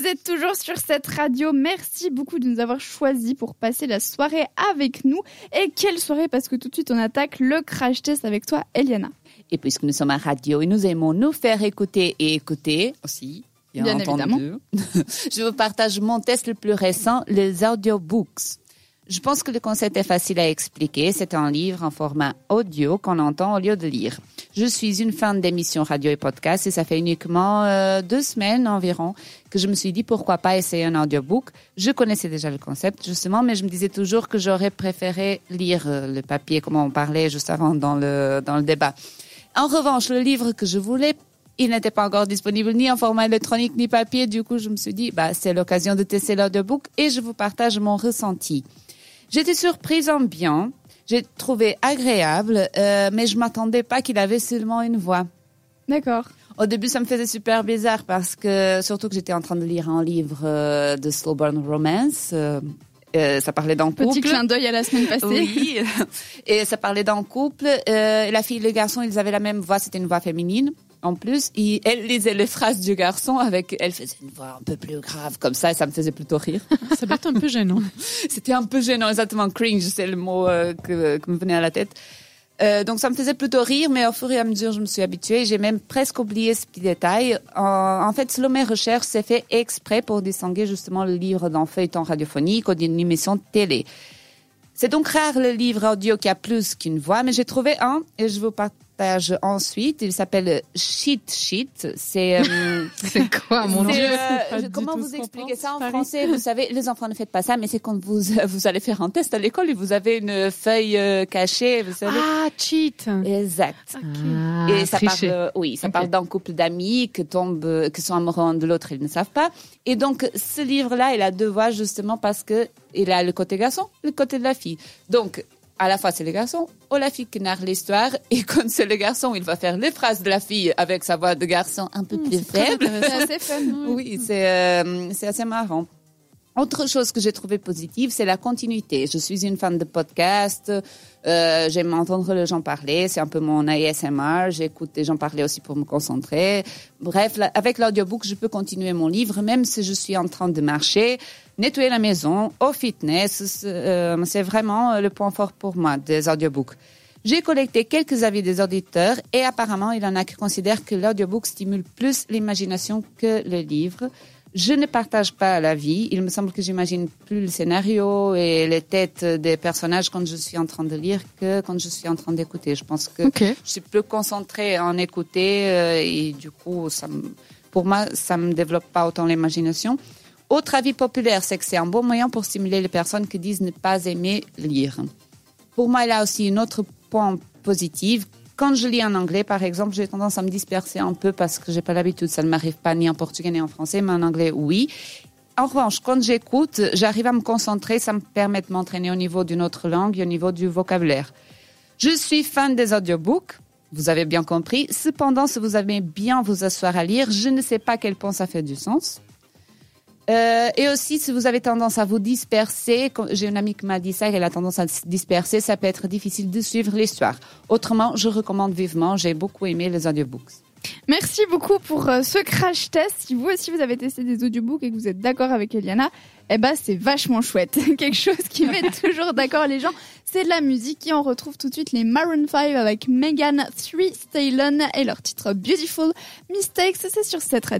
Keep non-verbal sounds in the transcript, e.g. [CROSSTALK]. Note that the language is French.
Vous êtes toujours sur cette radio. Merci beaucoup de nous avoir choisis pour passer la soirée avec nous. Et quelle soirée parce que tout de suite on attaque le crash test avec toi, Eliana. Et puisque nous sommes à radio et nous aimons nous faire écouter et écouter aussi, bien, Bien entendu, [LAUGHS] je vous partage mon test le plus récent, les audiobooks. Je pense que le concept est facile à expliquer. C'est un livre en format audio qu'on entend au lieu de lire. Je suis une fan d'émissions radio et podcast et ça fait uniquement euh, deux semaines environ que je me suis dit pourquoi pas essayer un audiobook. Je connaissais déjà le concept justement, mais je me disais toujours que j'aurais préféré lire euh, le papier, comme on parlait juste avant dans le dans le débat. En revanche, le livre que je voulais il n'était pas encore disponible ni en format électronique ni papier. Du coup, je me suis dit, bah, c'est l'occasion de tester l'audiobook et je vous partage mon ressenti. J'étais surprise en bien. J'ai trouvé agréable, euh, mais je m'attendais pas qu'il avait seulement une voix. D'accord. Au début, ça me faisait super bizarre parce que, surtout que j'étais en train de lire un livre euh, de slow burn romance. euh, euh, ça parlait d'un couple. Petit clin d'œil à la semaine passée. Oui, et ça parlait d'un couple. Euh, la fille et le garçon, ils avaient la même voix, c'était une voix féminine. En plus, elle lisait les phrases du garçon avec, elle faisait une voix un peu plus grave comme ça, et ça me faisait plutôt rire. Ça doit être un peu gênant. [LAUGHS] C'était un peu gênant, exactement. Cringe, c'est le mot euh, que, que me venait à la tête. Euh, donc ça me faisait plutôt rire, mais au fur et à mesure, je me suis habituée. J'ai même presque oublié ce petit détail. En, en fait, selon mes recherches, c'est fait exprès pour distinguer justement le livre d'un feuilleton radiophonique ou d'une émission de télé. C'est donc rare le livre audio qui a plus qu'une voix, mais j'ai trouvé un et je vous partage ensuite. Il s'appelle Cheat Sheet. C'est euh, [LAUGHS] C'est quoi, mon Dieu? euh, comment vous expliquer ça en Paris. français? Vous savez, les enfants ne faites pas ça, mais c'est quand vous vous allez faire un test à l'école et vous avez une feuille euh, cachée, vous savez. Ah, cheat Exact. Ah, et ça parle, euh, oui, ça parle d'un couple d'amis qui tombent, euh, qui sont amoureux un de l'autre, ils ne savent pas. Et donc, ce livre-là, il a deux voix justement parce que il a le côté garçon, le côté de la fille. Donc, à la fois c'est le garçon ou la fille qui narre l'histoire. [LAUGHS] Et quand c'est le garçon, il va faire les phrases de la fille avec sa voix de garçon un peu plus faible. C'est assez fun. [LAUGHS] Oui, c'est euh, c'est assez marrant. Autre chose que j'ai trouvé positive, c'est la continuité. Je suis une fan de podcasts. Euh, J'aime entendre les gens parler. C'est un peu mon ASMR. J'écoute les gens parler aussi pour me concentrer. Bref, avec l'audiobook, je peux continuer mon livre, même si je suis en train de marcher, nettoyer la maison, au fitness. Euh, c'est vraiment le point fort pour moi des audiobooks. J'ai collecté quelques avis des auditeurs et apparemment, il y en a qui considèrent que l'audiobook stimule plus l'imagination que le livre. Je ne partage pas l'avis. Il me semble que j'imagine plus le scénario et les têtes des personnages quand je suis en train de lire que quand je suis en train d'écouter. Je pense que je suis plus concentrée en écouter euh, et du coup, ça me- pour moi, ça me développe pas autant l'imagination. Autre avis populaire, c'est que c'est un bon moyen pour stimuler les personnes qui disent ne pas aimer lire. Pour moi, il y a aussi un autre point positif. Quand je lis en anglais, par exemple, j'ai tendance à me disperser un peu parce que j'ai pas l'habitude. Ça ne m'arrive pas ni en portugais ni en français, mais en anglais, oui. En revanche, quand j'écoute, j'arrive à me concentrer. Ça me permet de m'entraîner au niveau d'une autre langue et au niveau du vocabulaire. Je suis fan des audiobooks. Vous avez bien compris. Cependant, si vous aimez bien vous asseoir à lire, je ne sais pas quel point ça fait du sens. Euh, et aussi, si vous avez tendance à vous disperser, j'ai une amie qui m'a dit ça, elle a tendance à se disperser, ça peut être difficile de suivre l'histoire. Autrement, je recommande vivement, j'ai beaucoup aimé les audiobooks. Merci beaucoup pour euh, ce crash test. Si vous aussi vous avez testé des audiobooks et que vous êtes d'accord avec Eliana, eh ben c'est vachement chouette. [LAUGHS] Quelque chose qui met [LAUGHS] toujours d'accord les gens. C'est de la musique et on retrouve tout de suite les Maroon 5 avec Megan Thee Stallion et leur titre Beautiful Mistakes. C'est sur cette radio.